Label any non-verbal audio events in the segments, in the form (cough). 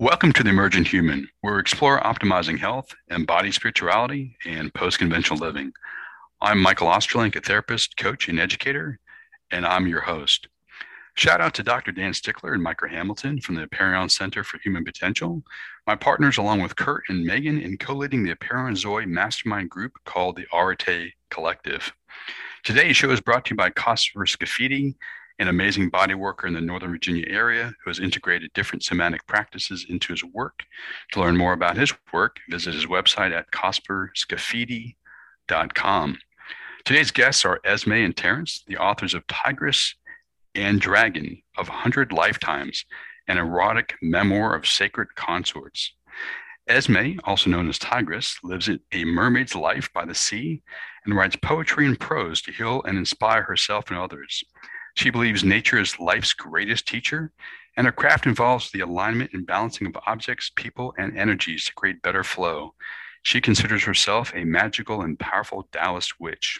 Welcome to the Emergent Human, where we explore optimizing health, embodied spirituality, and post conventional living. I'm Michael Ostrolenk, a therapist, coach, and educator, and I'm your host. Shout out to Dr. Dan Stickler and Mickra Hamilton from the Apeiron Center for Human Potential, my partners, along with Curt and Meagan, in co leading the Apeiron Zoh mastermind group called the Arete Collective. Today's show is brought to you by Cosper Scafidi an amazing body worker in the Northern Virginia area who has integrated different somatic practices into his work. To learn more about his work, visit his website at cosperscafidi.com. Today's guests are Esme and Terence, the authors of Tigress and Dragon of 100 Lifetimes, an erotic memoir of sacred consorts. Esme, also known as Tigress, lives a mermaid's life by the sea and writes poetry and prose to heal and inspire herself and others. She believes nature is life's greatest teacher, and her craft involves the alignment and balancing of objects, people, and energies to create better flow. She considers herself a magical and powerful Taoist witch.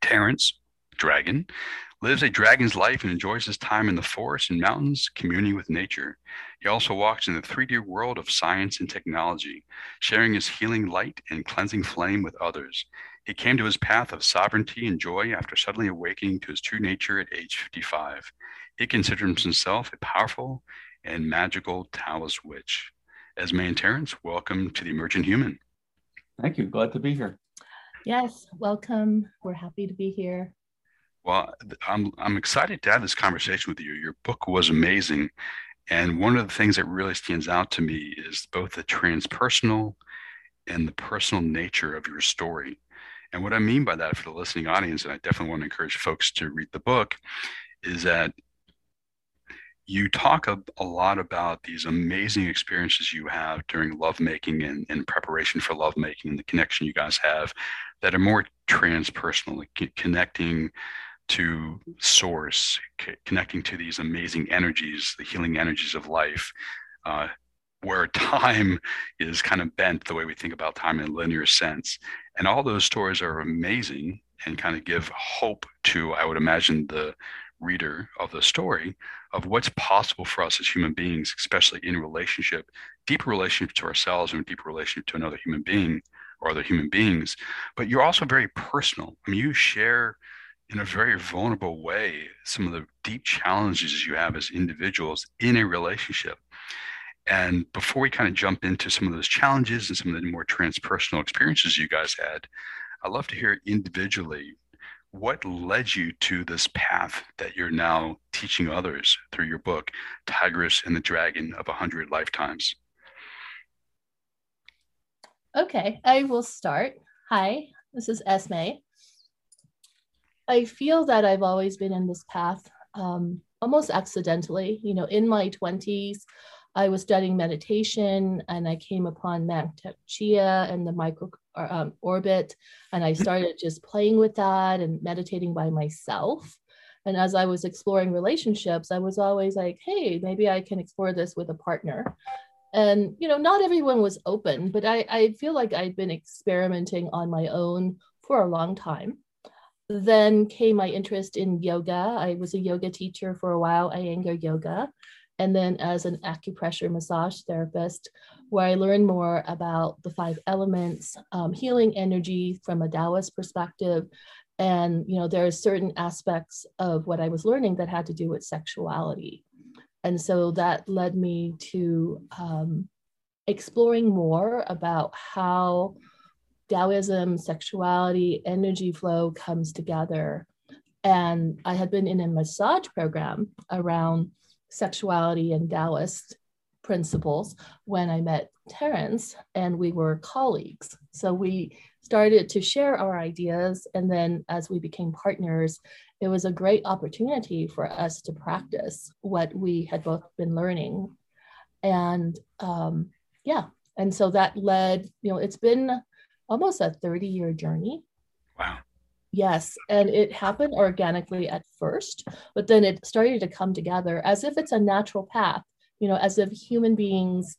Terence, dragon, lives a dragon's life and enjoys his time in the forest and mountains, communing with nature. He also walks in the 3D world of science and technology, sharing his healing light and cleansing flame with others. He came to his path of sovereignty and joy after suddenly awakening to his true nature at age 55. He considered himself a powerful and magical Taoist witch. Esme and Terence, welcome to the Emergent Human. Thank you. Glad to be here. Yes, welcome. We're happy to be here. Well, I'm, I'm excited to have this conversation with you. Your book was amazing. And one of the things that really stands out to me is both the transpersonal and the personal nature of your story. And what I mean by that for the listening audience, and I definitely want to encourage folks to read the book, is that you talk a, a lot about these amazing experiences you have during lovemaking and in preparation for lovemaking and the connection you guys have that are more transpersonal, like connecting to source, c- connecting to these amazing energies, the healing energies of life, uh, where (laughs) time is kind of bent the way we think about time in a linear sense. And all those stories are amazing and kind of give hope to, I would imagine, the reader of the story of what's possible for us as human beings, especially in relationship, deeper relationship to ourselves and deeper relationship to another human being or other human beings. But you're also very personal. I mean, you share in a very vulnerable way some of the deep challenges you have as individuals in a relationship. And before we kind of jump into some of those challenges and some of the more transpersonal experiences you guys had, I'd love to hear individually what led you to this path that you're now teaching others through your book, Tigress and the Dragon of a Hundred Lifetimes. Okay, I will start. Hi, this is Esme. I feel that I've always been in this path um, almost accidentally. You know, in my 20s, I was studying meditation and I came upon Mantak Chia and the micro um, orbit, and I started just playing with that and meditating by myself. And as I was exploring relationships, I was always like, hey, maybe I can explore this with a partner. And, you know, not everyone was open, but I, I feel like I'd been experimenting on my own for a long time. Then came my interest in yoga. I was a yoga teacher for a while, Iyengar Yoga and then as an acupressure massage therapist, where I learned more about the five elements, um, healing energy from a Taoist perspective. And, you know, there are certain aspects of what I was learning that had to do with sexuality. And so that led me to um, exploring more about how Taoism, sexuality, energy flow comes together. And I had been in a massage program around sexuality and Taoist principles when I met Terence, and we were colleagues. So we started to share our ideas. And then as we became partners, it was a great opportunity for us to practice what we had both been learning. And um, yeah, and so that led, you know, it's been almost a 30 year journey. Wow. Yes, and it happened organically at first, but then it started to come together as if it's a natural path, you know, as if human beings,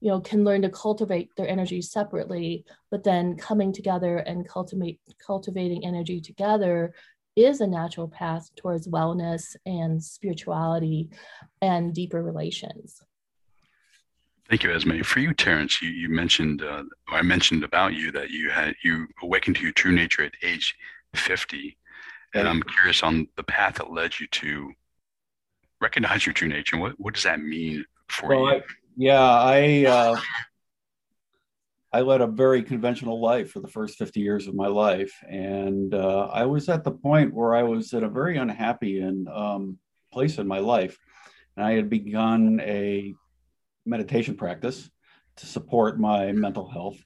you know, can learn to cultivate their energy separately, but then coming together and cultivate cultivating energy together is a natural path towards wellness and spirituality and deeper relations. Thank you, Esme. For you, Terence, you, you mentioned, uh, I mentioned about you that you had you awakened to your true nature at age 50. And I'm curious on the path that led you to recognize your true nature. What, what does that mean for well, you? I, yeah, I, uh, I led a very conventional life for the first 50 years of my life. And uh, I was at the point where I was at a very unhappy and um, place in my life. And I had begun a meditation practice to support my mental health.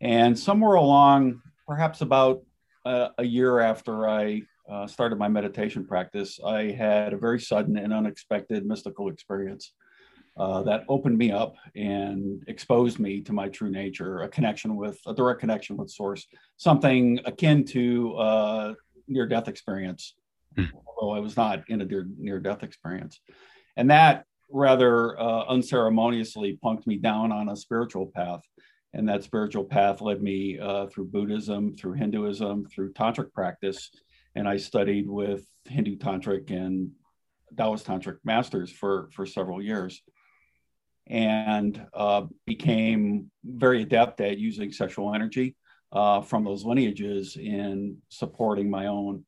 And somewhere along, perhaps about uh, a year after I uh, started my meditation practice, I had a very sudden and unexpected mystical experience uh, that opened me up and exposed me to my true nature, a connection with a direct connection with Source, something akin to uh, near death experience, mm. although I was not in a near death experience. And that rather uh, unceremoniously punked me down on a spiritual path. And that spiritual path led me uh, through Buddhism, through Hinduism, through tantric practice. And I studied with Hindu tantric and Taoist tantric masters for, for several years. And uh, became very adept at using sexual energy uh, from those lineages in supporting my own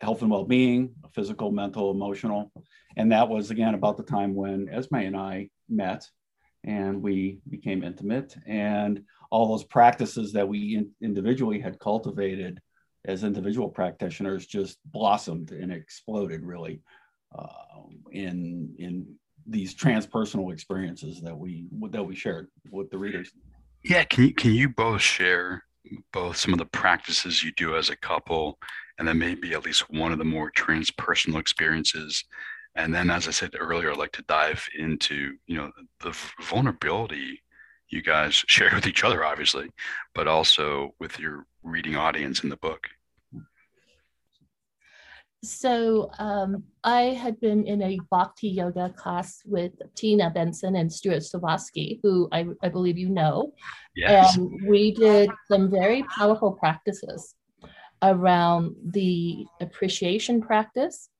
health and well-being physical mental emotional. And that was again about the time when esme and i met and we became intimate and all those practices that we in- individually had cultivated as individual practitioners just blossomed and exploded really uh, in in these transpersonal experiences that we that we shared with the readers. Yeah, can you can you both share both some of the practices you do as a couple, and then maybe at least one of the more transpersonal experiences, and then as I said earlier, I'd like to dive into you know the vulnerability you guys (laughs) share with each other, obviously, but also with your reading audience in the book. So um, I had been in a bhakti yoga class with Tina Benson and Stuart Sovatsky, who I, I believe you know. Yes. And we did some very powerful practices around the appreciation practice,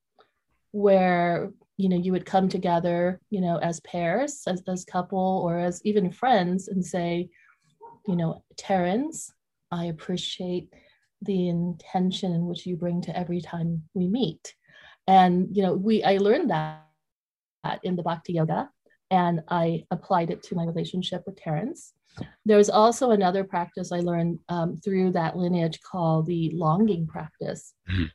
where you know you would come together, you know, as pairs, as as couple, or as even friends, and say, you know, Terence, I appreciate the intention in which you bring to every time we meet. And you know, we I learned that in the Bhakti Yoga, and I applied it to my relationship with Terence. There's also another practice I learned um, through that lineage called the longing practice, mm-hmm.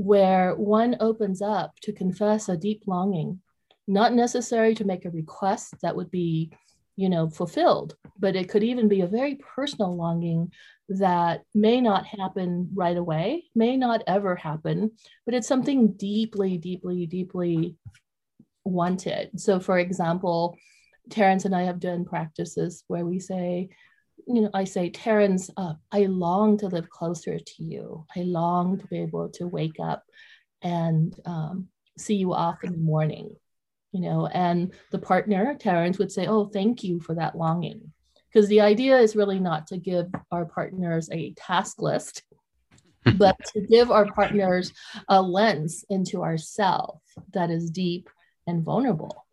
Where one opens up to confess a deep longing, not necessary to make a request that would be, you know, fulfilled, but it could even be a very personal longing that may not happen right away, may not ever happen, but it's something deeply, deeply, deeply wanted. So, for example, Terence and I have done practices where we say, you know, I say, Terence, uh, I long to live closer to you. I long to be able to wake up and um, see you off in the morning, you know, and the partner, Terence, would say, oh, thank you for that longing. Because the idea is really not to give our partners a task list (laughs) but to give our partners a lens into ourself that is deep and vulnerable.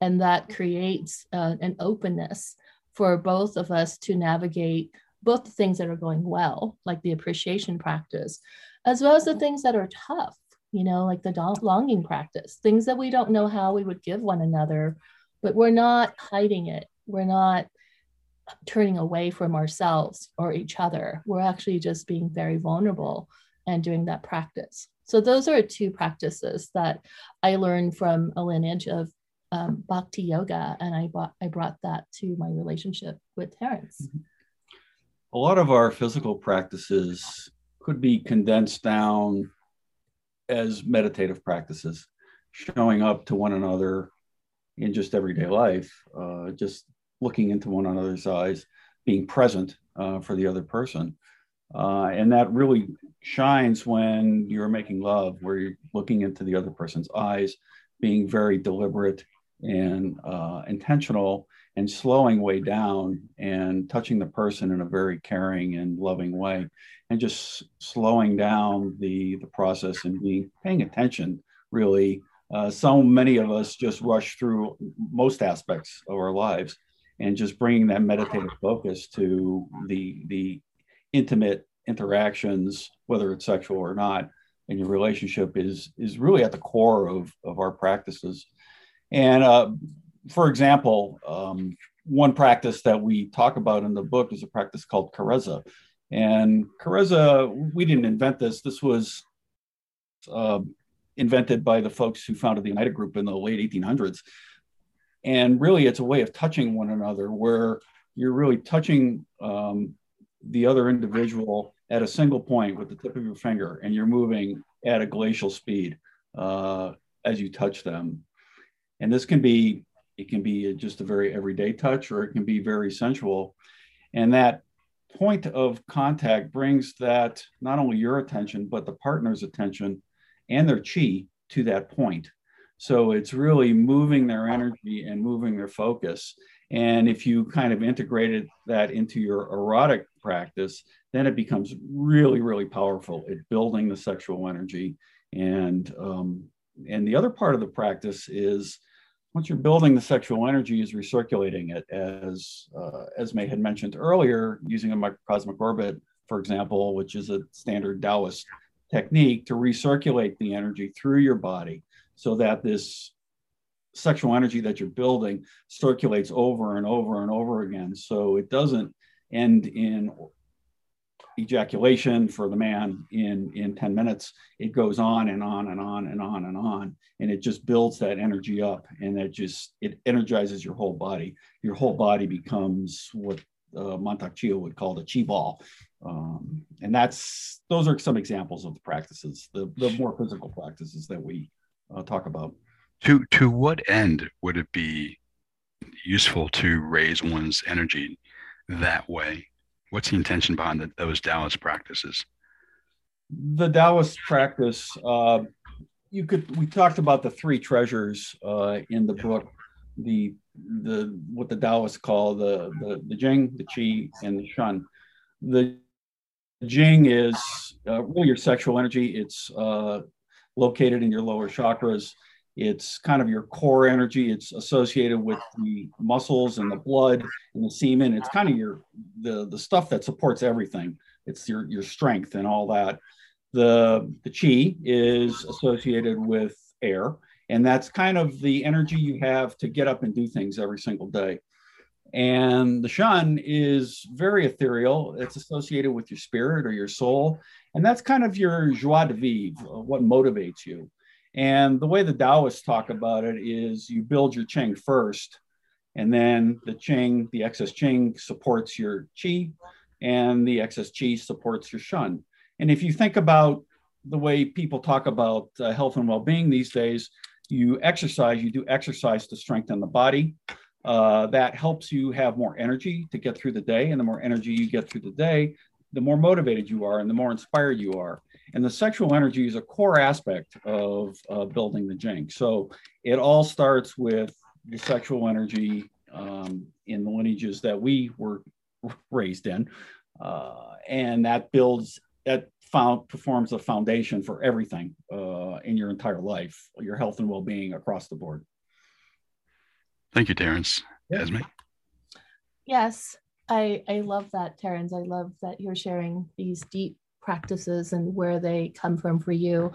And that creates uh, an openness for both of us to navigate both the things that are going well like the appreciation practice as well as the things that are tough you know like the longing practice things that we don't know how we would give one another but we're not hiding it we're not turning away from ourselves or each other. We're actually just being very vulnerable and doing that practice. So those are two practices that I learned from a lineage of um, Bhakti Yoga, and I brought I brought that to my relationship with Terence. Mm-hmm. A lot of our physical practices could be condensed down as meditative practices, showing up to one another in just everyday life, uh, just looking into one another's eyes, being present uh, for the other person. Uh, and that really shines when you're making love, where you're looking into the other person's eyes, being very deliberate and uh, intentional, and slowing way down and touching the person in a very caring and loving way, and just slowing down the the process and being paying attention. Really, uh, so many of us just rush through most aspects of our lives and just bringing that meditative focus to the the intimate interactions, whether it's sexual or not, in your relationship is is really at the core of of our practices. And uh, for example, um, one practice that we talk about in the book is a practice called Karezza. And Karezza, we didn't invent this. This was uh, invented by the folks who founded the Oneida Group in the late 1800s. And really, it's a way of touching one another where you're really touching um, the other individual at a single point with the tip of your finger, and you're moving at a glacial speed uh, as you touch them. And this can be it can be just a very everyday touch, or it can be very sensual. And that point of contact brings that not only your attention, but the partner's attention and their chi to that point. So it's really moving their energy and moving their focus. And if you kind of integrated that into your erotic practice, then it becomes really, really powerful at building the sexual energy. And um, and the other part of the practice is once you're building the sexual energy is recirculating it as uh, Esme had mentioned earlier, using a microcosmic orbit, for example, which is a standard Taoist technique to recirculate the energy through your body so that this sexual energy that you're building circulates over and over and over again. So it doesn't end in ejaculation for the man in in 10 minutes. It goes on and on and on and on and on and it just builds that energy up and it just it energizes your whole body. Your whole body becomes what uh, Chia would call the chi ball um, and that's those are some examples of the practices the, the more physical practices that we uh, talk about. To to what end would it be useful to raise one's energy that way what's the intention behind the, those Taoist practices? The Taoist practice, uh, you could. We talked about the three treasures uh, in the yeah. book. The the what the Taoists call the, the the Jing, the Qi, and the Shen. The Jing is uh, really your sexual energy. It's uh, located in your lower chakras. It's kind of your core energy. It's associated with the muscles and the blood and the semen. It's kind of your the the stuff that supports everything. It's your your strength and all that. The the chi is associated with air, and that's kind of the energy you have to get up and do things every single day. And the Shen is very ethereal. It's associated with your spirit or your soul. And that's kind of your joie de vivre, uh, what motivates you. And the way the Taoists talk about it is you build your Jing first, and then the Jing, the excess Jing supports your Qi, and the excess Qi supports your Shen. And if you think about the way people talk about uh, health and well being these days, you exercise, you do exercise to strengthen the body. Uh, that helps you have more energy to get through the day. And the more energy you get through the day, the more motivated you are and the more inspired you are. And the sexual energy is a core aspect of uh, building the Jing. So it all starts with the sexual energy um, in the lineages that we were raised in. Uh, and that builds, that found, performs a foundation for everything uh, in your entire life, your health and well being across the board. Thank you, Terence. Yeah. Esme? Yes, I, I love that, Terence. I love that you're sharing these deep practices and where they come from for you.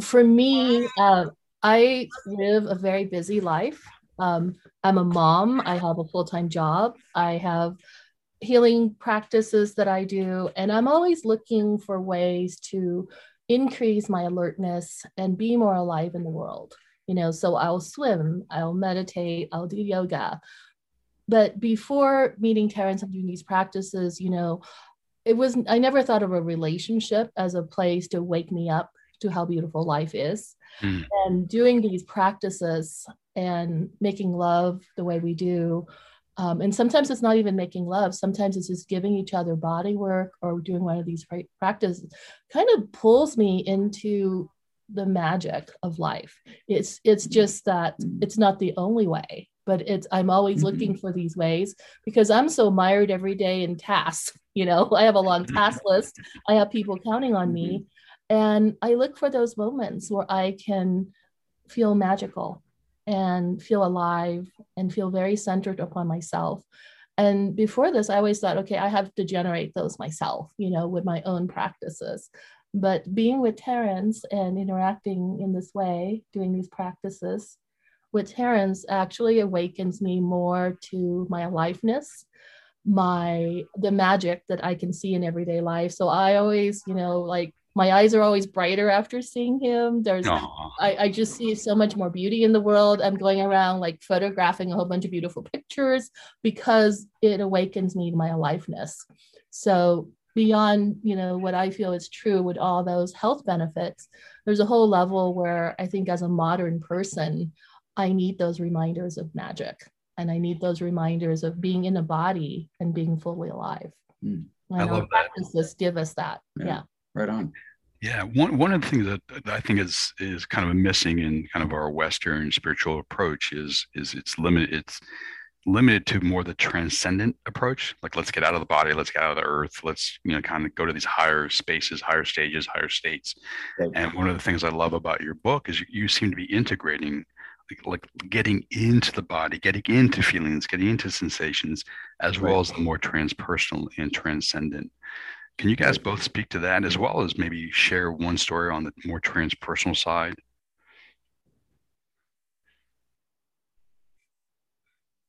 For me, uh, I live a very busy life. Um, I'm a mom, I have a full time job, I have healing practices that I do, and I'm always looking for ways to increase my alertness and be more alive in the world. You know, so I'll swim, I'll meditate, I'll do yoga. But before meeting Terence and doing these practices, you know, it was i never thought of a relationship as a place to wake me up to how beautiful life is. Mm. and doing these practices and making love the way we do um, and sometimes it's not even making love sometimes it's just giving each other body work or doing one of these practices kind of pulls me into the magic of life. It's it's just that it's not the only way but it's i'm always mm-hmm. looking for these ways because i'm so mired every day in tasks you know (laughs) i have a long mm-hmm. task list i have people counting on me mm-hmm. and i look for those moments where i can feel magical and feel alive and feel very centered upon myself. And before this, I always thought, okay, I have to generate those myself, you know, with my own practices. But being with Terence and interacting in this way, doing these practices with Terence actually awakens me more to my aliveness my the magic that I can see in everyday life. So I always, you know, like my eyes are always brighter after seeing him. There's I, I just see so much more beauty in the world. I'm going around like photographing a whole bunch of beautiful pictures because it awakens me to my aliveness. So beyond, you know, what I feel is true with all those health benefits, there's a whole level where I think as a modern person, I need those reminders of magic and I need those reminders of being in a body and being fully alive. Mm. I love that. Just give us that. Yeah. yeah. Right on. Yeah, one one of the things that I think is is kind of missing in kind of our Western spiritual approach is is it's limited. It's limited to more the transcendent approach. Like let's get out of the body, let's get out of the earth, let's you know kind of go to these higher spaces, higher stages, higher states. Right. And one of the things I love about your book is you seem to be integrating like, getting into the body, getting into feelings, getting into sensations, as right. well as the more transpersonal and transcendent. Can you guys both speak to that as well as maybe share one story on the more transpersonal side?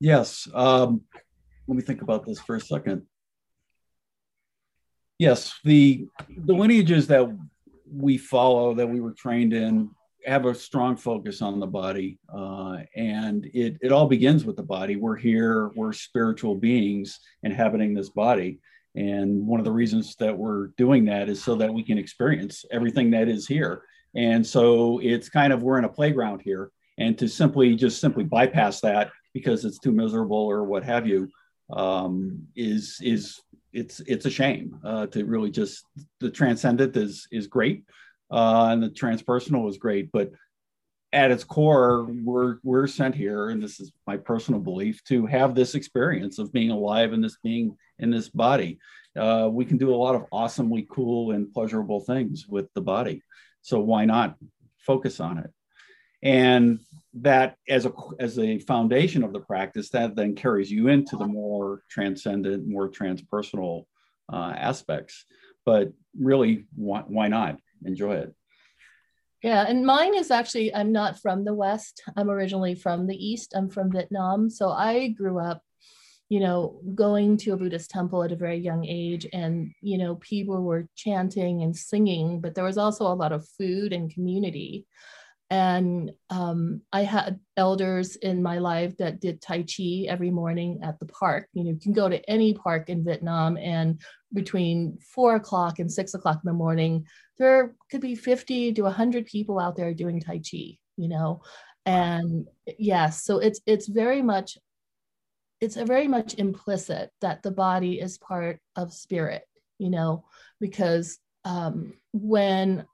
Yes. Um, let me think about this for a second. Yes, the the lineages that we follow that we were trained in have a strong focus on the body, uh, and it it all begins with the body. We're here, we're spiritual beings inhabiting this body, and one of the reasons that we're doing that is so that we can experience everything that is here. And so it's kind of we're in a playground here, and to simply just simply bypass that because it's too miserable or what have you um, is is it's it's a shame uh, to really just the transcendent is is great uh, and the transpersonal was great. But at its core, we're we're sent here, and this is my personal belief, to have this experience of being alive and this being in this body. Uh, we can do a lot of awesomely cool and pleasurable things with the body. So why not focus on it? And that as a as a foundation of the practice, that then carries you into the more transcendent, more transpersonal uh, aspects. But really, why, why not? Enjoy it. Yeah, and mine is actually, I'm not from the West. I'm originally from the East. I'm from Vietnam. So I grew up, you know, going to a Buddhist temple at a very young age. And, you know, people were chanting and singing, but there was also a lot of food and community and um, I had elders in my life that did Tai Chi every morning at the park. You know, you can go to any park in Vietnam, and between four o'clock and six o'clock in the morning, there could be 50 to 100 people out there doing Tai Chi, you know. And yes, so it's it's very much it's a very much implicit that the body is part of spirit, you know, because um, when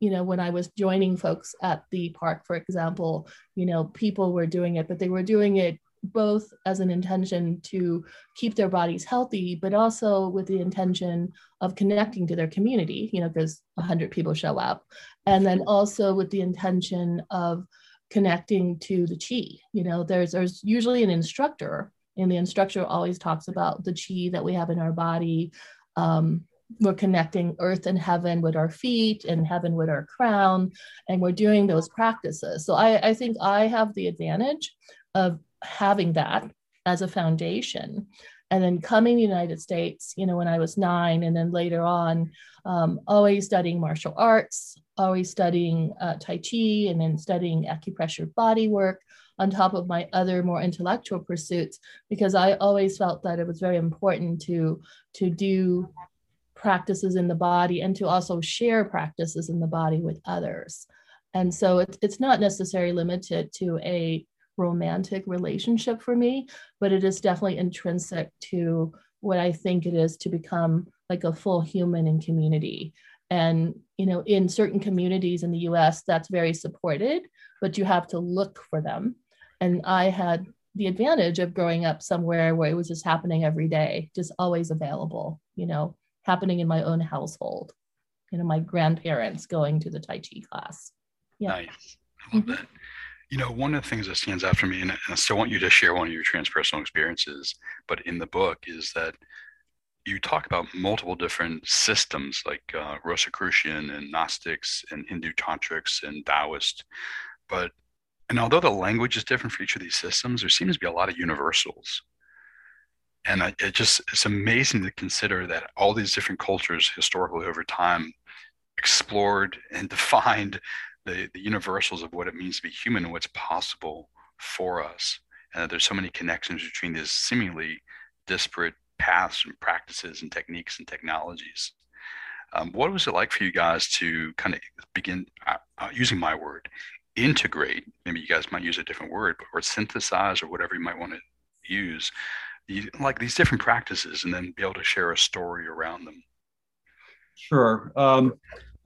you know, when I was joining folks at the park, for example, you know, people were doing it, but they were doing it both as an intention to keep their bodies healthy, but also with the intention of connecting to their community, you know, because 100 people show up. And then also with the intention of connecting to the chi. You know, there's, there's usually an instructor, and the instructor always talks about the chi that we have in our body. Um, we're connecting earth and heaven with our feet and heaven with our crown and we're doing those practices. So i, I think i have the advantage of having that as a foundation. And then coming to the united states you know when i was nine and then later on um, always studying martial arts always studying uh, tai chi and then studying acupressure body work on top of my other more intellectual pursuits because i always felt that it was very important to to do practices in the body and to also share practices in the body with others. And so it's, it's not necessarily limited to a romantic relationship for me, but it is definitely intrinsic to what I think it is to become like a full human in community. And, you know, in certain communities in the US, that's very supported, but you have to look for them. And I had the advantage of growing up somewhere where it was just happening every day, just always available, you know, happening in my own household. You know, my grandparents going to the Tai Chi class. Yeah. Nice. I love that. You know, one of the things that stands out for me, and I still want you to share one of your transpersonal experiences, but in the book is that you talk about multiple different systems like uh, Rosicrucian and Gnostics and Hindu Tantrics and Taoist. But, and although the language is different for each of these systems, there seems to be a lot of universals. And I, it just, it's amazing to consider that all these different cultures historically over time explored and (laughs) defined the, the universals of what it means to be human and what's possible for us. And that there's so many connections between these seemingly disparate paths and practices and techniques and technologies. Um, what was it like for you guys to kind of begin uh, uh, using my word, integrate? Maybe you guys might use a different word, or synthesize, or whatever you might want to use, like these different practices, and then be able to share a story around them. Sure. Um,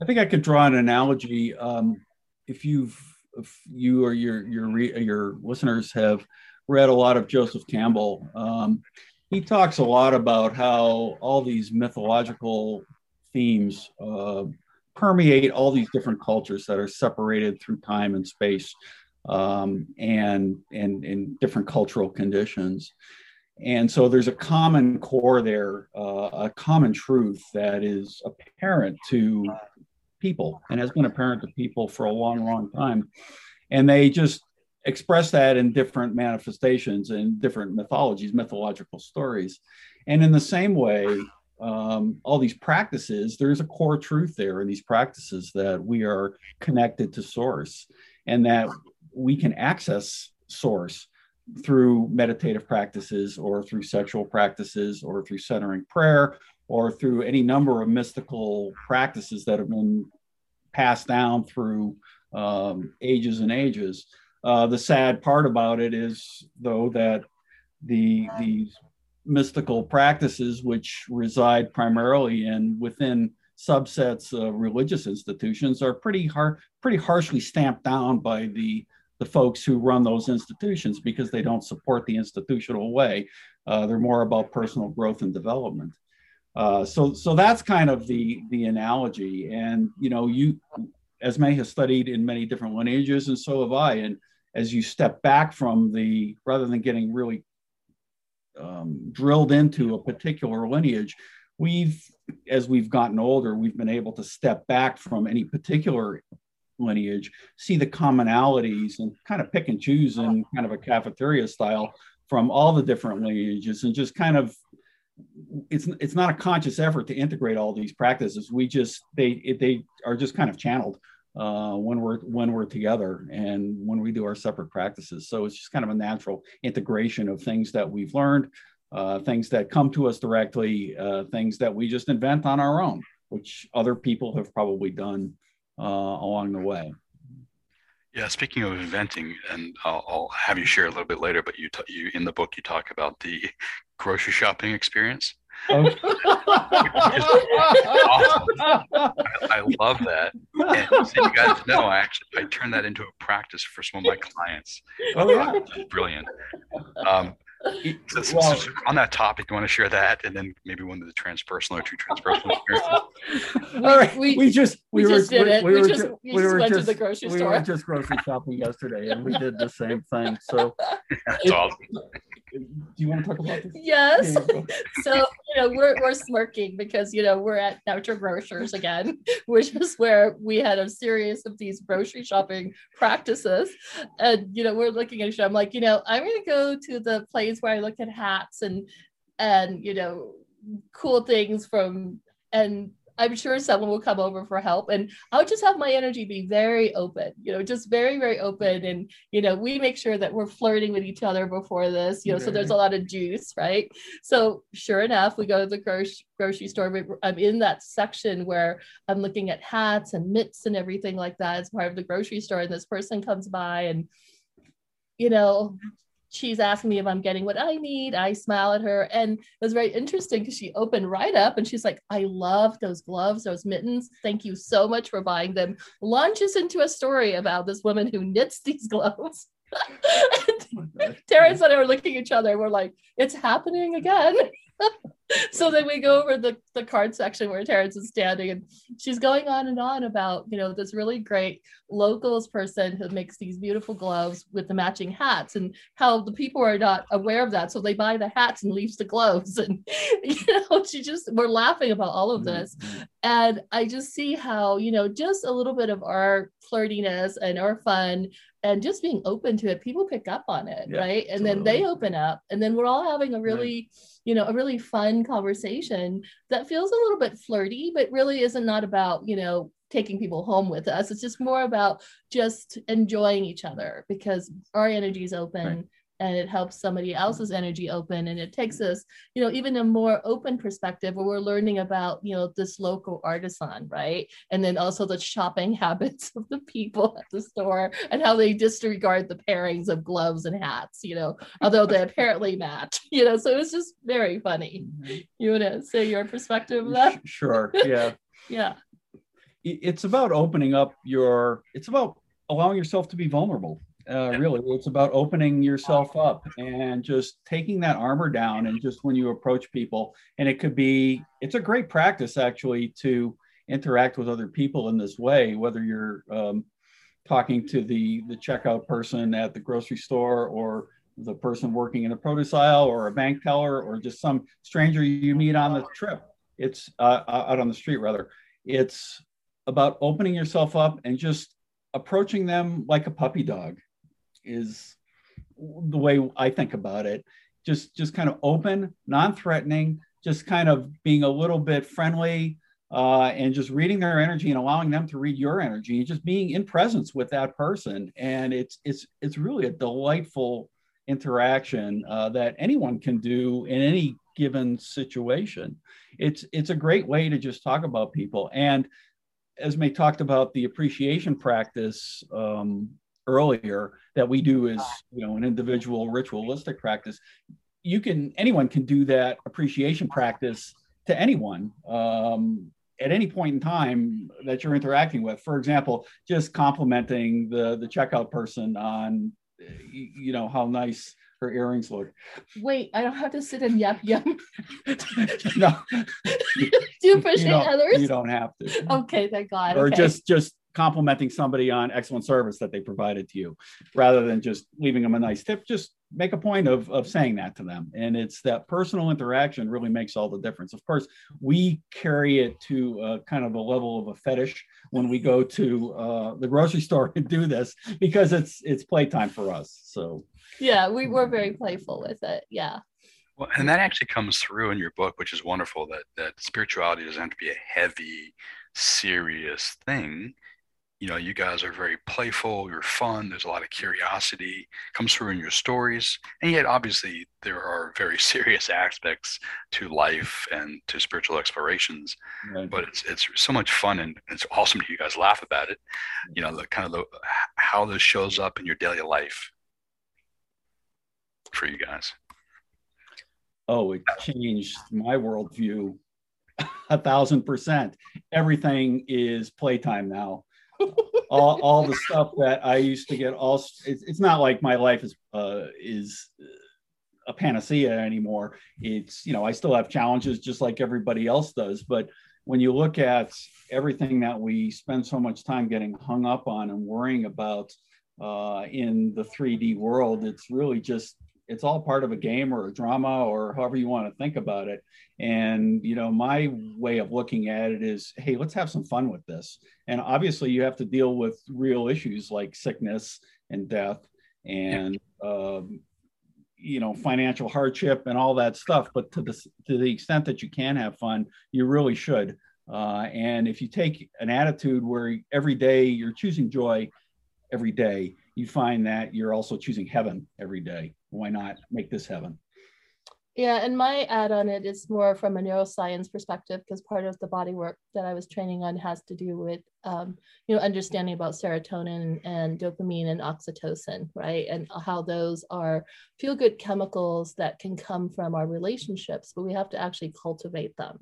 I think I could draw an analogy. Um, if you've if you or your your re, your listeners have read a lot of Joseph Campbell, um, he talks a lot about how all these mythological themes uh, permeate all these different cultures that are separated through time and space um, and and in different cultural conditions. And so there's a common core there, uh, a common truth that is apparent to people and has been apparent to people for a long, long time. And they just express that in different manifestations and different mythologies, mythological stories. And in the same way, um, all these practices, there's a core truth there in these practices that we are connected to source and that we can access source through meditative practices or through sexual practices or through centering prayer or through any number of mystical practices that have been passed down through um, ages and ages. Uh, the sad part about it is, though, that the these mystical practices, which reside primarily in within subsets of religious institutions, are pretty hard, pretty harshly stamped down by the the folks who run those institutions because they don't support the institutional way. Uh, they're more about personal growth and development. Uh, so, so that's kind of the the analogy. And you know, you Esme has studied in many different lineages, and so have I. And as you step back from the rather than getting really um, drilled into a particular lineage we've as we've gotten older we've been able to step back from any particular lineage see the commonalities and kind of pick and choose in kind of a cafeteria style from all the different lineages and just kind of it's it's not a conscious effort to integrate all these practices we just they they are just kind of channeled uh, when we're when we're together and when we do our separate practices. So it's just kind of a natural integration of things that we've learned, uh, things that come to us directly, uh, things that we just invent on our own, which other people have probably done uh, along the way. Yeah, speaking of inventing, and I'll, I'll, have you share a little bit later, but you, t- you in the book you talk about the grocery shopping experience. (laughs) I, I, love that. And so you guys know, I actually I turned that into a practice for some of my clients. Oh yeah, brilliant. Um, so, so, well, so on that topic, you want to share that, and then maybe one of the transpersonal or two transpersonal experiences. (laughs) All right, we, we just we, we were, just did it. We, we, just, just, we just went just, to the grocery we store. We were just grocery shopping yesterday, and we did the same thing. So (laughs) that's it, awesome do you want to talk about this? Yes. so, you know, we're, we're smirking because, you know, we're at Noucher Grocers again, (laughs) which is where we had a series of these grocery shopping practices. And, you know, we're looking at each other. I'm like, you know, I'm going to go to the place where I look at hats and, and, you know, cool things from, and I'm sure someone will come over for help. And I'll just have my energy be very open, you know, just very, very open. And, you know, we make sure that we're flirting with each other before this, you know, so there's a lot of juice, right? So sure enough, we go to the grocery, grocery store. I'm in that section where I'm looking at hats and mitts and everything like that as part of the grocery store. And this person comes by and, you know, she's asking me if I'm getting what I need. I smile at her. And it was very interesting because she opened right up and she's like, I love those gloves, those mittens. Thank you so much for buying them. Launches into a story about this woman who knits these (laughs) gloves. Oh Terence and I were looking at each other. We're like, it's happening again. (laughs) so then we go over the, the card section where Terence is standing and she's going on and on about, you know, this really great locals person who makes these beautiful gloves with the matching hats and how the people are not aware of that. So they buy the hats and leaves the gloves. (laughs) And, you know, she just, we're laughing about all of this. Mm-hmm. And I just see how, you know, just a little bit of our flirtiness and our fun and just being open to it, people pick up on it, yeah, right? And totally. then they open up, and then we're all having a really, right. you know, a really fun conversation that feels a little bit flirty, but really isn't not about, you know, taking people home with us. It's just more about just enjoying each other because our energy is open. Right and it helps somebody else's energy open. And it takes us you know even a more open perspective where we're learning about you know this local artisan right? And then also the shopping (laughs) habits of the people at the store and how they disregard the pairings of gloves and hats you know although they apparently (laughs) match (laughs) you know so it's just very funny. Mm-hmm. you want to say your perspective of that? sure yeah. Yeah. It's about opening up your it's about allowing yourself to be vulnerable uh, really it's about opening yourself up and just taking that armor down and just when you approach people and it could be it's a great practice actually to interact with other people in this way whether you're um, talking to the the checkout person at the grocery store or the person working in a produce aisle or a bank teller or just some stranger you meet on the trip. It's uh, out on the street rather. It's about opening yourself up and just approaching them like a puppy dog is the way I think about it. Just just kind of open, non-threatening, just kind of being a little bit friendly uh, and just reading their energy and allowing them to read your energy, and just being in presence with that person. And it's it's it's really a delightful interaction uh, that anyone can do in any given situation. It's it's a great way to just talk about people. And as May talked about the appreciation practice um, earlier that we do is you know an individual ritualistic practice you can anyone can do that appreciation practice to anyone um, at any point in time that you're interacting with for example just complimenting the the checkout person on you know how nice her earrings look. Wait, I don't have to sit and yap yap (laughs) no. (laughs) Do you appreciate you others? You don't have to. Okay, thank God. Or okay. just just complimenting somebody on excellent service that they provided to you rather than just leaving them a nice tip just make a point of, of saying that to them. And it's that personal interaction really makes all the difference. Of course we carry it to a, kind of a level of a fetish when we go to uh, the grocery (laughs) store and do this because it's it's playtime for us. So yeah we were very playful with it. Yeah. Well, and that actually comes through in your book, which is wonderful. That that spirituality doesn't have to be a heavy, serious thing you know you guys are very playful you're fun there's a lot of curiosity comes through in your stories and yet obviously there are very (laughs) serious aspects to life and to spiritual explorations right. but it's it's so much fun and it's awesome to hear you guys laugh about it you know the kind of the how this shows up in your daily life for you guys. Oh it changed my worldview (laughs) a thousand percent. Everything is playtime now all, all the stuff that I used to get all it's, it's not like my life is uh, is a panacea anymore. It's you know I still have challenges just like everybody else does, but when you look at everything that we spend so much time getting hung up on and worrying about uh, in the 3D world, it's really just it's all part of a game or a drama or however you want to think about it. And you know my way of looking at it is hey let's have some fun with this. And obviously you have to deal with real issues like sickness and death and um, you know financial hardship and all that stuff. But to the to the extent that you can have fun you really should. Uh, and if you take an attitude where every day you're choosing joy every day you find that you're also choosing heaven every day why not make this heaven? Yeah, and my add on it is more from a neuroscience perspective because part of the body work that I was training on has to do with, um, you know, understanding about serotonin and dopamine and oxytocin, right? And how those are feel good chemicals that can come from our relationships, but we have to actually cultivate them.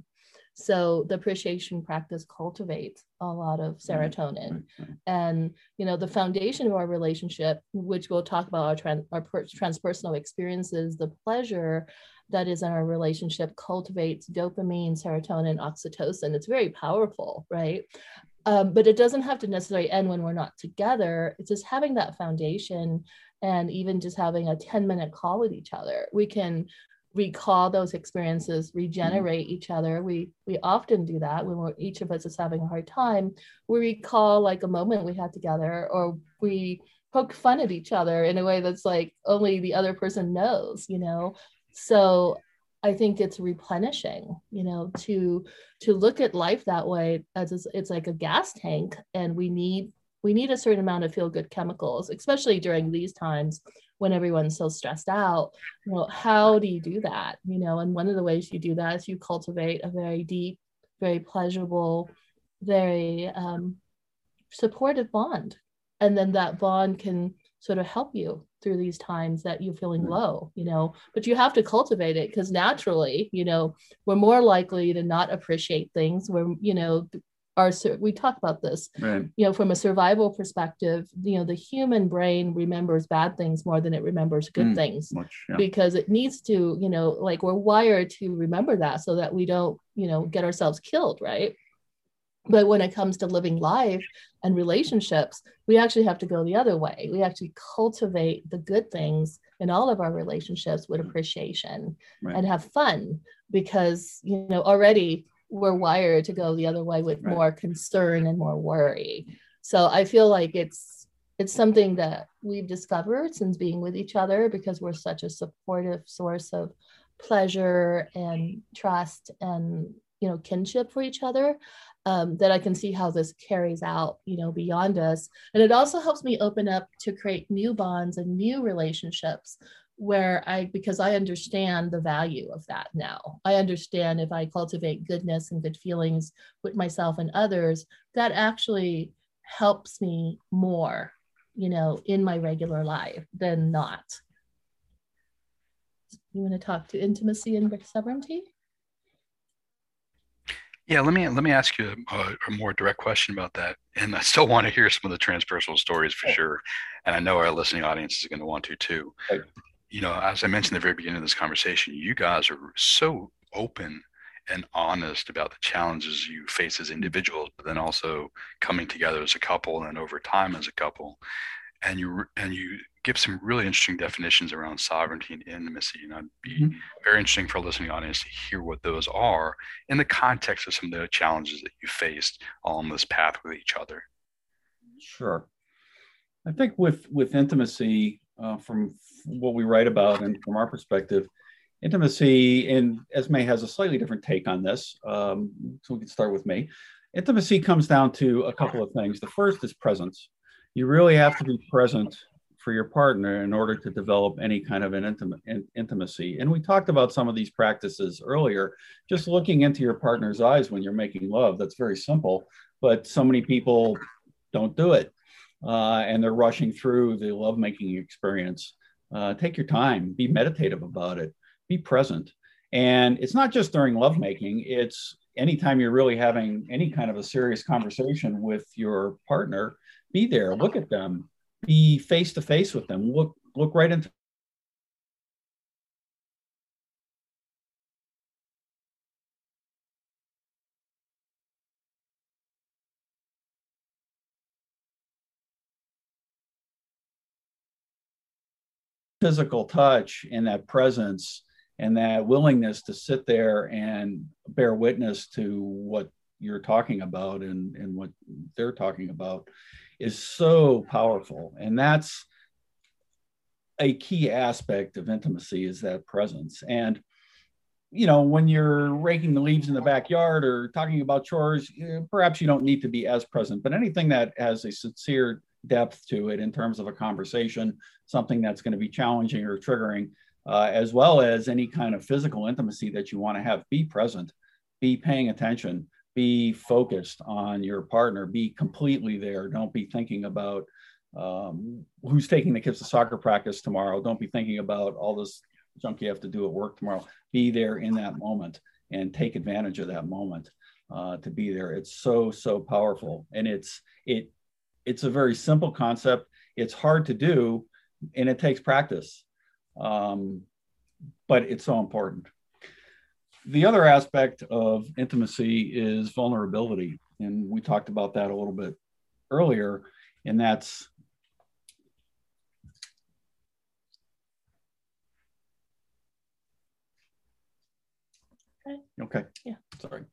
So the appreciation practice cultivates a lot of serotonin. And, you know, the foundation of our relationship, which we'll talk about our, trans, our transpersonal experiences, the pleasure that is in our relationship cultivates dopamine, serotonin, oxytocin. It's very powerful, right? Um, but it doesn't have to necessarily end when we're not together. It's just having that foundation and even just having a 10 minute call with each other. We can recall those experiences regenerate mm-hmm. each other. We we often do that when we're each of us is having a hard time. We recall like a moment we had together or we poke fun at each other in a way that's like only the other person knows you know? So i think it's replenishing you know to to look at life that way as it's, it's like a gas tank and we need we need a certain amount of feel good chemicals especially during these times when everyone's so stressed out know how do you do that you know? And one of the ways you do that is you cultivate a very deep very pleasurable very um, supportive bond. And then that bond can sort of help you through these times that you're feeling low you know? But you have to cultivate it because naturally you know we're more likely to not appreciate things. We're you know our we talk about this right. you know from a survival perspective you know the human brain remembers bad things more than it remembers good mm, things much, yeah. because it needs to you know like we're wired to remember that so that we don't you know get ourselves killed right but when it comes to living life and relationships, we actually have to go the other way. We actually cultivate the good things in all of our relationships with appreciation right. and have fun because, you know, already we're wired to go the other way with right. more concern and more worry. So I feel like it's it's something that we've discovered since being with each other because we're such a supportive source of pleasure and trust and you know kinship for each other um, that I can see how this carries out, you know, beyond us. And it also helps me open up to create new bonds and new relationships where I, because I understand the value of that now. I understand if I cultivate goodness and good feelings with myself and others, that actually helps me more, you know, in my regular life than not. You want to talk to intimacy and sovereignty? Yeah, let me let me ask you a, a, more direct question about that. And I still want to hear some of the transpersonal stories for sure. And I know our listening audience is going to want to too. You know, as I mentioned at the very beginning of this conversation, you guys are so open and honest about the challenges you face as individuals, but then also coming together as a couple and over time as a couple. And you and you give some really interesting definitions around sovereignty and intimacy. And I'd be mm-hmm. very interesting for a listening audience to hear what those are in the context of some of the challenges that you faced on this path with each other. Sure. I think with with intimacy, uh, from what we write about and from our perspective, intimacy, and Esme has a slightly different take on this. Um, so we can start with me. Intimacy comes down to a couple of things. The first is presence. You really have to be present for your partner in order to develop any kind of an intimate in, intimacy. And we talked about some of these practices earlier. Just looking into your partner's eyes when you're making love, that's very simple, but so many people don't do it. Uh, and they're rushing through the lovemaking experience. Uh, take your time, be meditative about it, be present. And it's not just during lovemaking, it's anytime you're really having any kind of a serious conversation with your partner, be there, look at them, be face to face with them. Look look right into physical touch and that presence and that willingness to sit there and bear witness to what you're talking about and, and what they're talking about is so powerful. And that's a key aspect of intimacy is that presence. And you know, when you're raking the leaves in the backyard or talking about chores, eh, perhaps you don't need to be as present, but anything that has a sincere depth to it in terms of a conversation, something that's going to be challenging or triggering, uh, as well as any kind of physical intimacy that you want to have, be present, be paying attention, be focused on your partner, be completely there. Don't be thinking about um, who's taking the kids to soccer practice tomorrow. Don't be thinking about all this junk you have to do at work tomorrow. Be there in that moment and take advantage of that moment uh, to be there. It's so so powerful, and it's it it's a very simple concept. It's hard to do, and it takes practice. Um, but it's so important. The other aspect of intimacy is vulnerability. And we talked about that a little bit earlier. And that's Okay. Okay. Yeah. Sorry.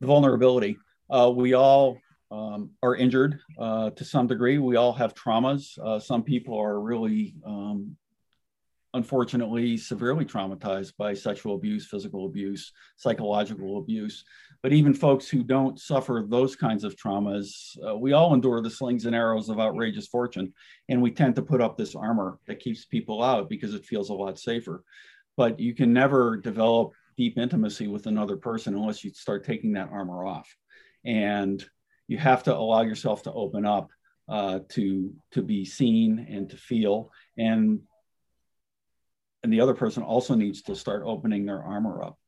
The vulnerability. Uh, we all um, are injured uh, to some degree. We all have traumas. Uh, some people are really, um, unfortunately, severely traumatized by sexual abuse, physical abuse, psychological abuse. But even folks who don't suffer those kinds of traumas, uh, we all endure the slings and arrows of outrageous fortune. And we tend to put up this armor that keeps people out because it feels a lot safer but you can never develop deep intimacy with another person unless you start taking that armor off and you have to allow yourself to open up uh, to to be seen and to feel. And and the other person also needs to start opening their armor up.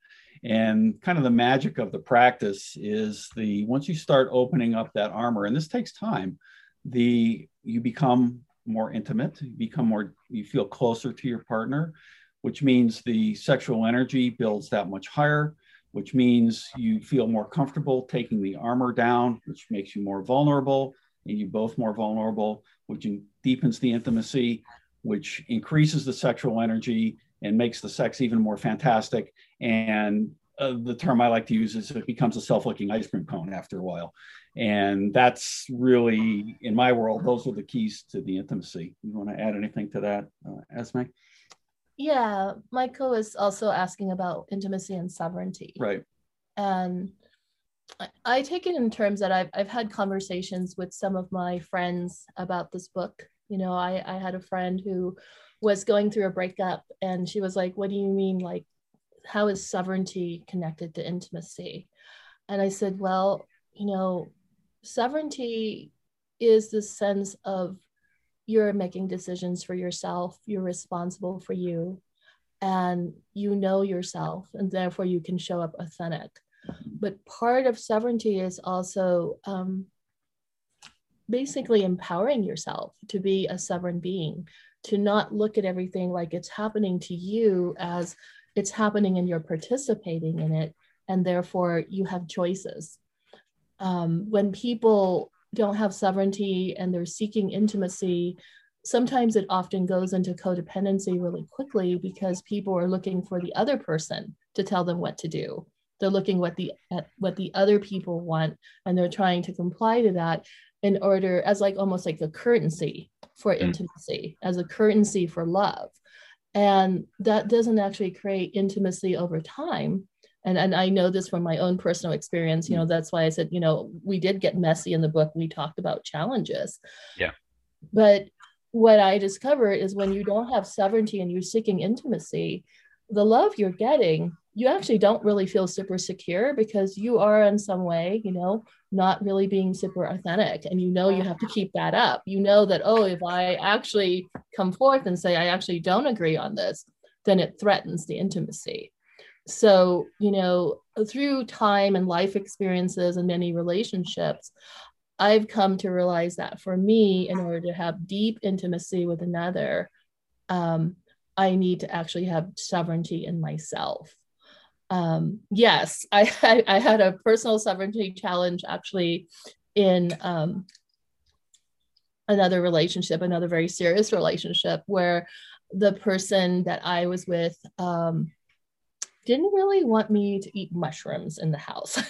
And kind of the magic of the practice is the once you start opening up that armor and this takes time the you become more intimate you become more you feel closer to your partner which means the sexual energy builds that much higher, which means you feel more comfortable taking the armor down, which makes you more vulnerable, and you both more vulnerable, which deepens the intimacy, which increases the sexual energy and makes the sex even more fantastic. And uh, the term I like to use is it becomes a self-licking ice cream cone after a while. And that's really, in my world, those are the keys to the intimacy. You want to add anything to that, uh, Esme? Yeah, Michael is also asking about intimacy and sovereignty. Right. And I, I take it in terms that I've, I've had conversations with some of my friends about this book. You know, I, I had a friend who was going through a breakup and she was like, What do you mean? Like, how is sovereignty connected to intimacy? And I said, Well, you know, sovereignty is the sense of you're making decisions for yourself, you're responsible for you, and you know yourself, and therefore you can show up authentic. But part of sovereignty is also um, basically empowering yourself to be a sovereign being, to not look at everything like it's happening to you as it's happening and you're participating in it, and therefore you have choices. Um, when people don't have sovereignty and they're seeking intimacy, sometimes it often goes into codependency really quickly because people are looking for the other person to tell them what to do. They're looking what the at what the other people want and they're trying to comply to that in order as like almost like a currency for mm. intimacy, as a currency for love. And that doesn't actually create intimacy over time and and I know this from my own personal experience. You know, mm. that's why I said, you know, we did get messy in the book. We talked about challenges. Yeah. But what I discovered is when you don't have sovereignty and you're seeking intimacy, the love you're getting, you actually don't really feel super secure because you are in some way, you know, not really being super authentic. And you know you have to keep that up. You know that, oh, if I actually come forth and say I actually don't agree on this, then it threatens the intimacy so you know through time and life experiences and many relationships i've come to realize that for me in order to have deep intimacy with another um, i need to actually have sovereignty in myself. Um, yes (laughs) I, I, I had a personal sovereignty challenge actually in um, another relationship another very serious relationship where the person that i was with um, didn't really want me to eat mushrooms in the house.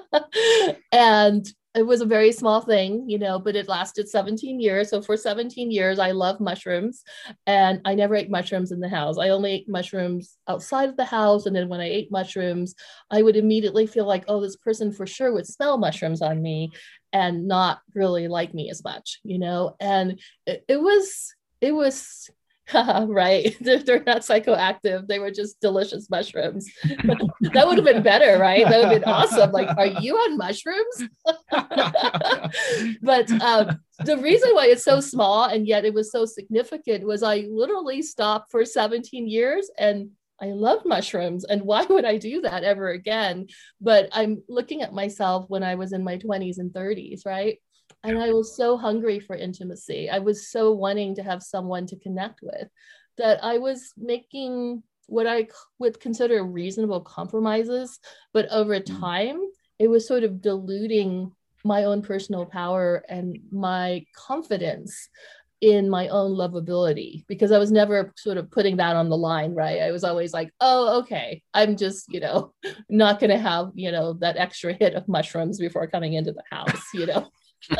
(laughs) and it was a very small thing, you know, but it lasted 17 years. So for 17 years, I love mushrooms and I never ate mushrooms in the house. I only ate mushrooms outside of the house. And then when I ate mushrooms, I would immediately feel like, oh, this person for sure would smell mushrooms on me and not really like me as much, you know? And it, it was, it was (laughs) right. (laughs) If They're not psychoactive. They were just delicious mushrooms. that would have been better, right? That would have been awesome. Like, are you on mushrooms? (laughs) but um, the reason why it's so small and yet it was so significant was I literally stopped for 17 years and I love mushrooms. And why would I do that ever again? But I'm looking at myself when I was in my 20s and 30s, right? And I was so hungry for intimacy. I was so wanting to have someone to connect with that I was making what I would consider reasonable compromises, but over mm. time, it was sort of diluting my own personal power and my confidence in my own lovability because I was never sort of putting that on the line, right? I was always like, oh, okay, I'm just, you know, (laughs) not going to have, you know, that extra hit of mushrooms before coming into the house, you know. (laughs)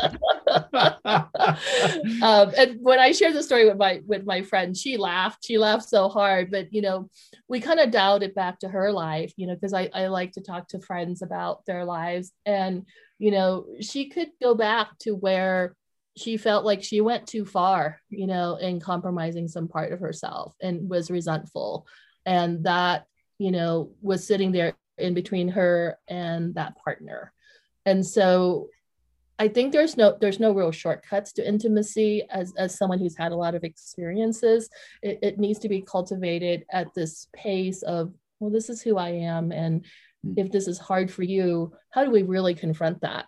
um, and when I shared the story with my with my friend, she laughed. She laughed so hard, but you know, we kind of dialed it back to her life, you know, because I, I like to talk to friends about their lives. And, you know, she could go back to where she felt like she went too far, you know, in compromising some part of herself and was resentful. And that, you know, was sitting there in between her and that partner. And so I think there's no there's no real shortcuts to intimacy as as someone who's had a lot of experiences. It, it needs to be cultivated at this pace of, well, this is who I am. And hmm. if this is hard for you, how do we really confront that?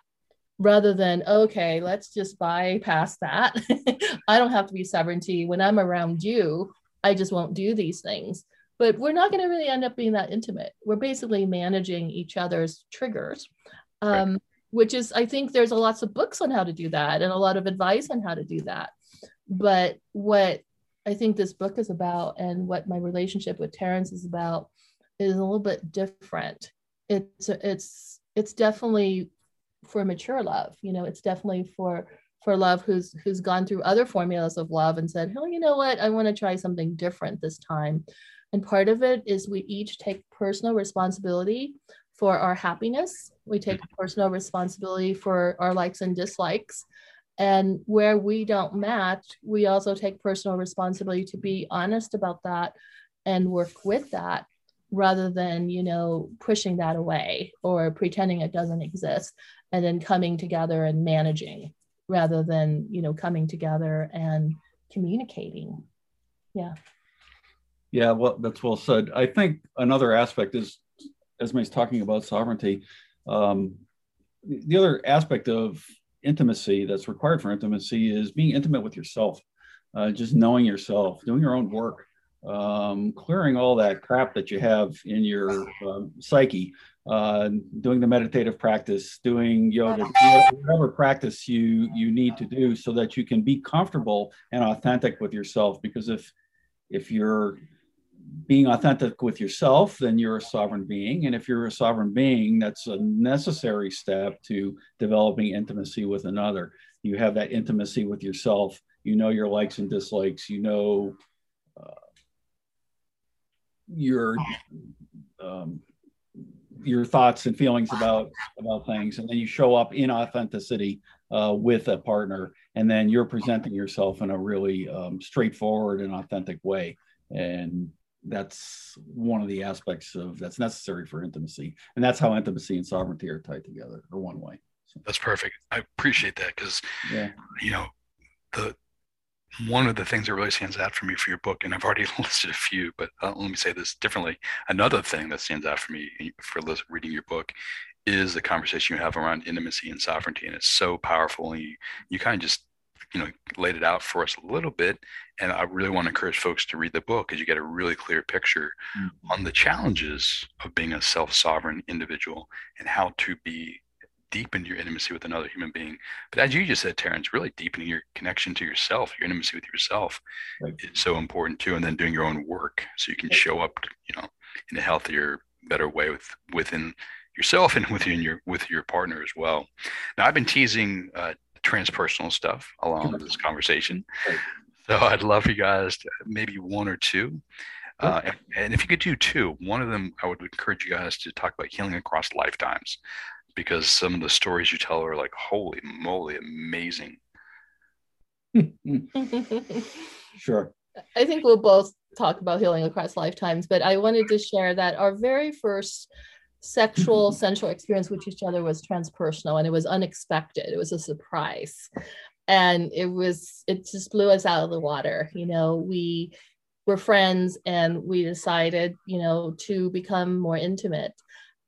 rather than okay let's just bypass that (laughs) i don't have to be sovereignty when i'm around you i just won't do these things but we're not going to really end up being that intimate we're basically managing each other's triggers um, right. Which is i think there's a lots of books on how to do that and a lot of advice on how to do that. But what i think this book is about and what my relationship with Terence is about is a little bit different. It's it's it's definitely for mature love you know it's definitely for for love who's who's gone through other formulas of love and said oh you know what? I want to try something different this time. And part of it is we each take personal responsibility for our happiness. We take mm-hmm. personal responsibility for our likes and dislikes. And where we don't match we also take personal responsibility to be honest about that and work with that rather than you know pushing that away or pretending it doesn't exist and then coming together and managing rather than you know coming together and communicating. Yeah. Yeah well that's well said. I think another aspect is esme's talking about sovereignty um, the other aspect of intimacy that's required for intimacy is being intimate with yourself uh, just knowing yourself doing your own work um, clearing all that crap that you have in your uh, psyche, uh, doing the meditative practice, doing yoga, whatever practice you you need to do, so that you can be comfortable and authentic with yourself. Because if if you're being authentic with yourself, then you're a sovereign being, and if you're a sovereign being, that's a necessary step to developing intimacy with another. You have that intimacy with yourself. You know your likes and dislikes. You know your um, your thoughts and feelings about about things, and then you show up in authenticity uh, with a partner, and then you're presenting yourself in a really um, straightforward and authentic way, and that's one of the aspects of that's necessary for intimacy, and that's how intimacy and sovereignty are tied together, or one way. So. That's perfect. I appreciate that because yeah. you know the one of the things that really stands out for me for your book, and I've already (laughs) listed a few, but uh, let me say this differently. Another thing that stands out for me for reading your book is the conversation you have around intimacy and sovereignty, and it's so powerful. And you, you kind of just you know laid it out for us a little bit, and I really want to encourage folks to read the book because you get a really clear picture mm-hmm. on the challenges of being a self-sovereign individual and how to be deepen your intimacy with another human being. But as you just said, Terence, really deepening your connection to yourself, your intimacy with yourself right. is so important too. And then doing your own work so you can show up, you know, in a healthier, better way with within yourself (laughs) and within your with your partner as well. Now I've been teasing uh, transpersonal stuff along this conversation. Right. So I'd love for you guys to maybe one or two. Uh, and, and, if you could do two, one of them, I would encourage you guys to talk about healing across lifetimes because some of the stories you tell are like, holy moly, amazing. (laughs) sure. I think we'll both talk about healing across lifetimes, but I wanted to share that our very first sexual (laughs) sensual experience with each other was transpersonal and it was unexpected. It was a surprise. And it was, it just blew us out of the water. You know, we were friends and we decided, you know, to become more intimate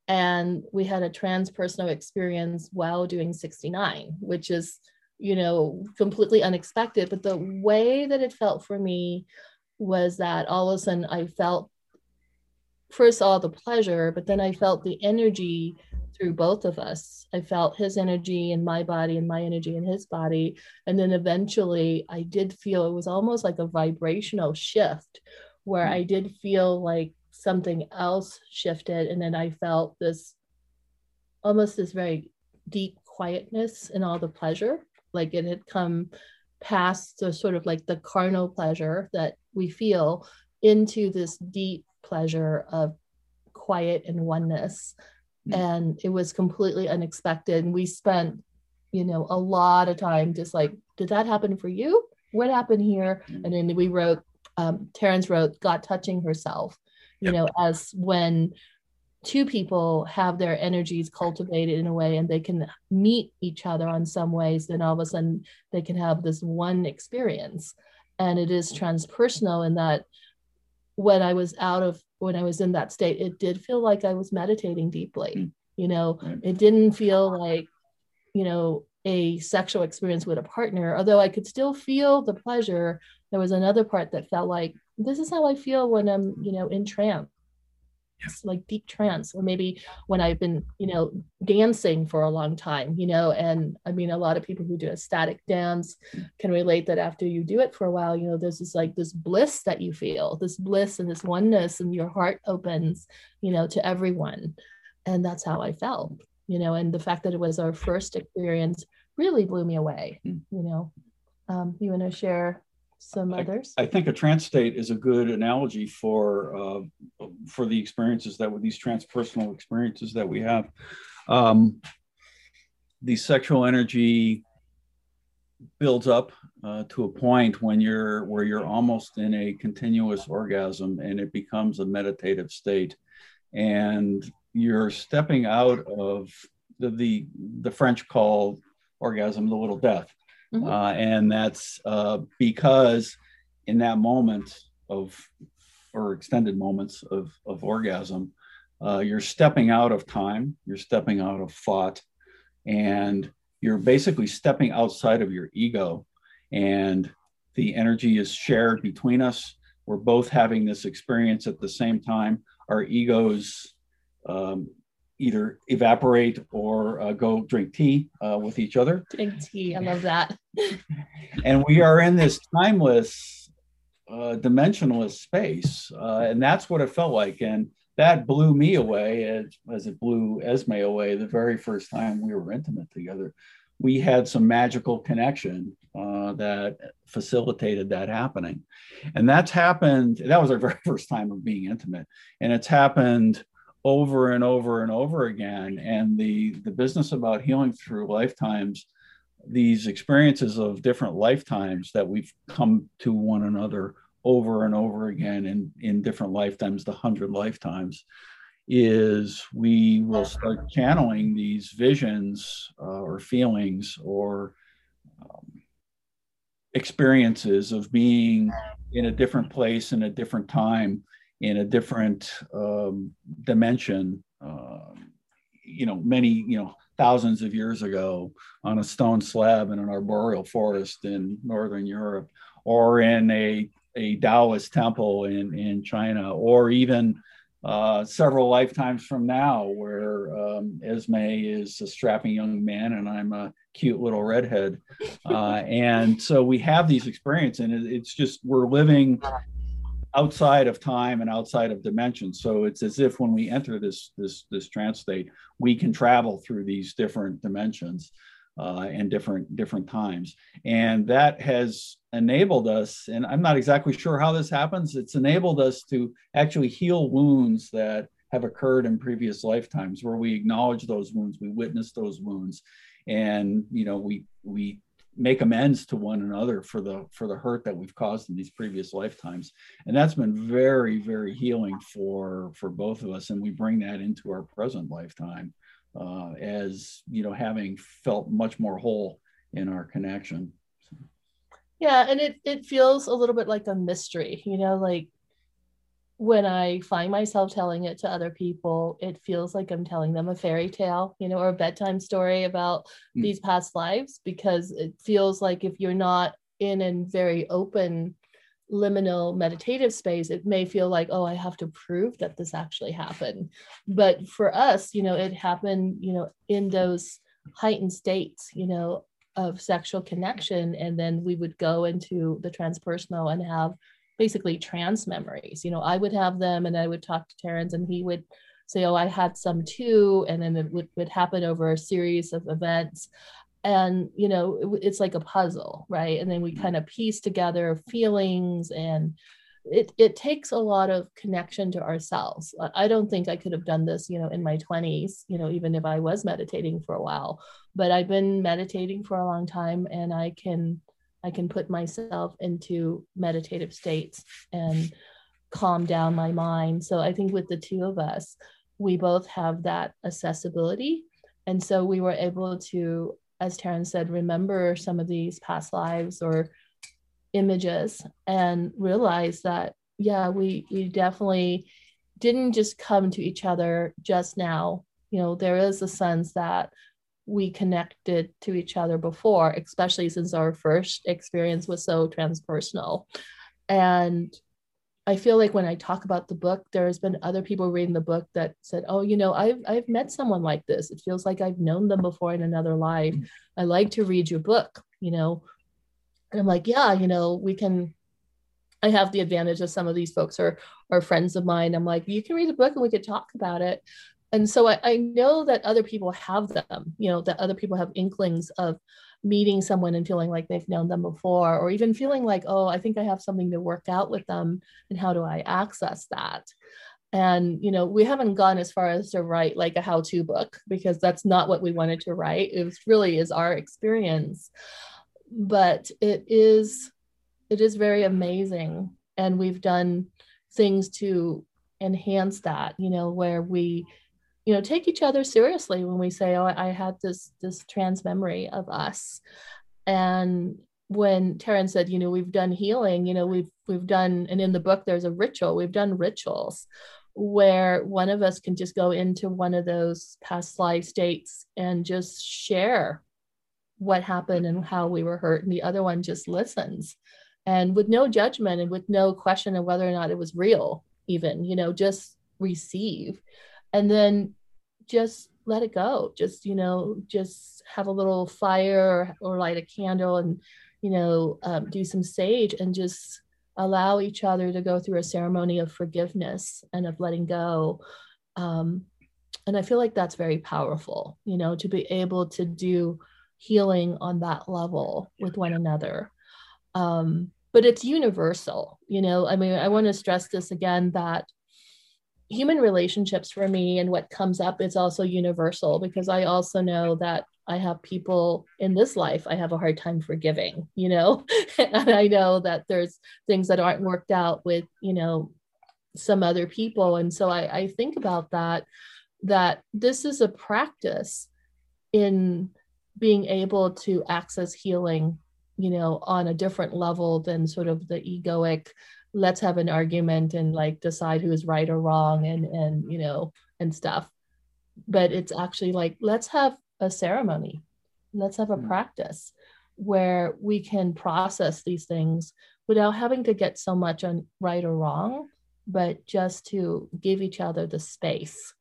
and we had a transpersonal experience while doing 69 which is you know completely unexpected but the way that it felt for me was that all of a sudden I felt first all the pleasure, but then I felt the energy through both of us. I felt his energy in my body and my energy in his body. And then eventually I did feel it was almost like a vibrational shift where hmm. I did feel like something else shifted. And then I felt this almost this very deep quietness and all the pleasure. Like it had come past the sort of like the carnal pleasure that we feel into this deep pleasure of quiet and oneness. Mm-hmm. And it was completely unexpected. And we spent, you know, a lot of time just like, did that happen for you? What happened here? Mm-hmm. And then we wrote, um, Terence wrote, God touching herself, you yep. know, as when two people have their energies cultivated in a way and they can meet each other on some ways, then all of a sudden they can have this one experience. And it is transpersonal in that when I was out of when I was in that state, it did feel like I was meditating deeply. Mm. You know, it didn't feel like, you know, a sexual experience with a partner, although I could still feel the pleasure. There was another part that felt like this is how I feel when I'm, you know, in trance like deep trance or maybe when i've been you know dancing for a long time you know and i mean a lot of people who do ecstatic dance can relate that after you do it for a while you know there's this like this bliss that you feel this bliss and this oneness and your heart opens you know to everyone. And that's how i felt you know and the fact that it was our first experience really blew me away hmm. you know. Um, you want to share some others? I, think a trance state is a good analogy for uh, for the experiences that with these transpersonal experiences that we have. Um, the sexual energy builds up uh, to a point when you're where you're almost in a continuous orgasm and it becomes a meditative state and you're stepping out of the the, the french call orgasm the little death Mm-hmm. Uh, and that's uh, because in that moment of, or extended moments of, of orgasm, uh, you're stepping out of time, you're stepping out of thought, and you're basically stepping outside of your ego. And the energy is shared between us. We're both having this experience at the same time. Our egos um, either evaporate or uh, go drink tea uh, with each other. Drink tea, I love that. (laughs) and we are in this timeless, uh, dimensionless space, uh, and that's what it felt like. And that blew me away as, as it blew Esme away the very first time we were intimate together. We had some magical connection uh, that facilitated that happening. And that's happened, that was our (laughs) very first time of being intimate. And it's happened over and over and over again. And the, the business about healing through lifetimes, these experiences of different lifetimes that we've come to one another over and over again in, in different lifetimes, the hundred lifetimes, is we will start channeling these visions uh, or feelings or um, experiences of being in a different place in a different time in a different um, dimension, uh, you know, many, you know, thousands of years ago on a stone slab in an arboreal forest in Northern Europe, or in a, a Taoist temple in, in China, or even uh, several lifetimes from now, where um, Esme is a strapping young man and I'm a cute little redhead. Uh, and so we have these experiences, and it, it's just we're living outside of time and outside of dimension. So it's as if when we enter this this this trance state, we can travel through these different dimensions uh, and different different times, and that has enabled us. And I'm not exactly sure how this happens. It's enabled us to actually heal wounds that have occurred in previous lifetimes, where we acknowledge those wounds, we witness those wounds, and you know we we make amends to one another for the for the hurt that we've caused in these previous lifetimes. And that's been very very healing for for both of us. And we bring that into our present lifetime uh, as you know having felt much more whole in our connection. Yeah and it it feels a little bit like a mystery you know like when I find myself telling it to other people, it feels like I'm telling them a fairy tale, you know, or a bedtime story about mm. these past lives, because it feels like if you're not in a very open liminal meditative space, it may feel like, oh, I have to prove that this actually happened. But for us, you know, it happened, you know, in those heightened states, you know, of sexual connection. And then we would go into the transpersonal and have basically trans memories. You know, I would have them and I would talk to Terence and he would say, oh, I had some too. And then it would, would happen over a series of events and you know it's like a puzzle right and then we mm-hmm. kind of piece together feelings and it, it takes a lot of connection to ourselves i don't think i could have done this you know in my 20s you know even if i was meditating for a while but i've been meditating for a long time and i can i can put myself into meditative states and calm down my mind so i think with the two of us we both have that accessibility and so we were able to as Terence said, remember some of these past lives or images and realize that, yeah, we, we definitely didn't just come to each other just now. You know, there is a sense that we connected to each other before, especially since our first experience was so transpersonal. And I feel like when I talk about the book, there's been other people reading the book that said, "Oh, you know, I've I've met someone like this. It feels like I've known them before in another life. Mm. I like to read your book." You know, and I'm like, "Yeah, you know, we can." I have the advantage of some of these folks are are friends of mine. I'm like, "You can read the book and we could talk about it." And so I, I know that other people have them. You know, that other people have inklings of meeting someone and feeling like they've known them before, or even feeling like, oh, I think I have something to work out with them, and how do I access that? And you know, we haven't gone as far as to write like a how-to book because that's not what we wanted to write. It was really is our experience, but it is it is very amazing, and we've done things to enhance that. You know, where we you know take each other seriously when we say oh i had this this trance memory of us. And when Terence said you know we've done healing you know we've we've done and in the book there's a ritual we've done rituals where one of us can just go into one of those past life states and just share what happened and how we were hurt and the other one just listens. And with no judgment and with no question of whether or not it was real even you know just receive and then just let it go. Just you know just have a little fire or, or light a candle and you know um, do some sage and just allow each other to go through a ceremony of forgiveness and of letting go. Um, and i feel like that's very powerful you know to be able to do healing on that level with one another. Um, but it's universal you know. I mean i want to stress this again that human relationships for me and what comes up is also universal because I also know that I have people in this life I have a hard time forgiving, you know, (laughs) and I know that there's things that aren't worked out with, you know, some other people. And so I, I think about that, that this is a practice in being able to access healing, you know, on a different level than sort of the egoic let's have an argument and like decide who's right or wrong and and you know and stuff. But it's actually like let's have a ceremony. Let's have a mm. practice where we can process these things without having to get so much on right or wrong but just to give each other the space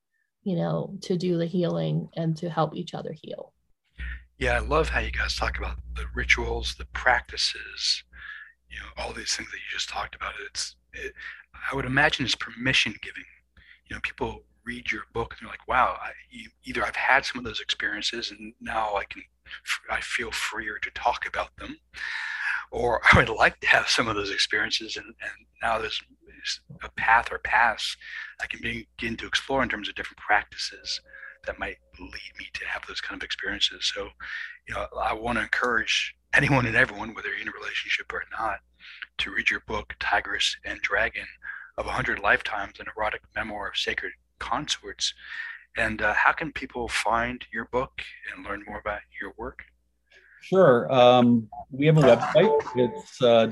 you know to do the healing and to help each other heal. Yeah i love how you guys talk about the rituals the practices you know all these things that you just talked about it's it, i would imagine it's permission giving. You know people read your book and they're like wow I, either i've had some of those experiences and now i can i feel freer to talk about them or i would like to have some of those experiences and, and now there's a path or paths i can begin to explore in terms of different practices that might lead me to have those kind of experiences. So you know i want to encourage anyone and everyone, whether you're in a relationship or not, to read your book, Tigress and Dragon of a 100 Lifetimes, an erotic memoir of sacred consorts. And uh, how can people find your book and learn more about your work? Sure. Um, we have a website. It's uh.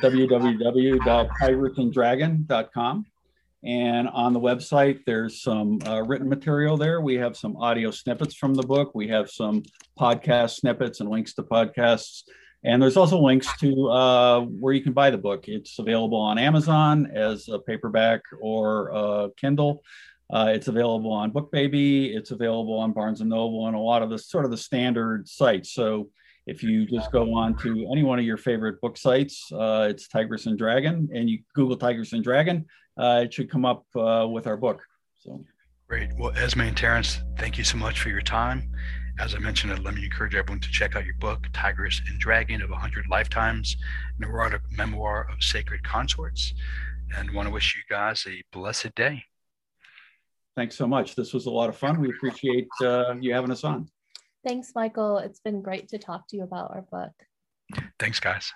And on the website, there's some uh, written material there. We have some audio snippets from the book. We have some podcast snippets and links to podcasts And there's also links to uh, where you can buy the book. It's available on Amazon as a paperback or uh, Kindle. Uh, it's available on BookBaby. It's available on Barnes and Noble and a lot of the sort of the standard sites. So if you just go on to any one of your favorite book sites, uh, it's Tigress and Dragon, and you Google Tigress and Dragon, uh, it should come up uh, with our book. So great. Well, Esme and Terence, thank you so much for your time. As I mentioned, let me encourage everyone to check out your book, Tigress and Dragon of 100 Lifetimes, an erotic memoir of sacred consorts. And want to wish you guys a blessed day. Thanks so much. This was a lot of fun. We appreciate uh, you having us on. Thanks, Michael. It's been great to talk to you about our book. Thanks, guys.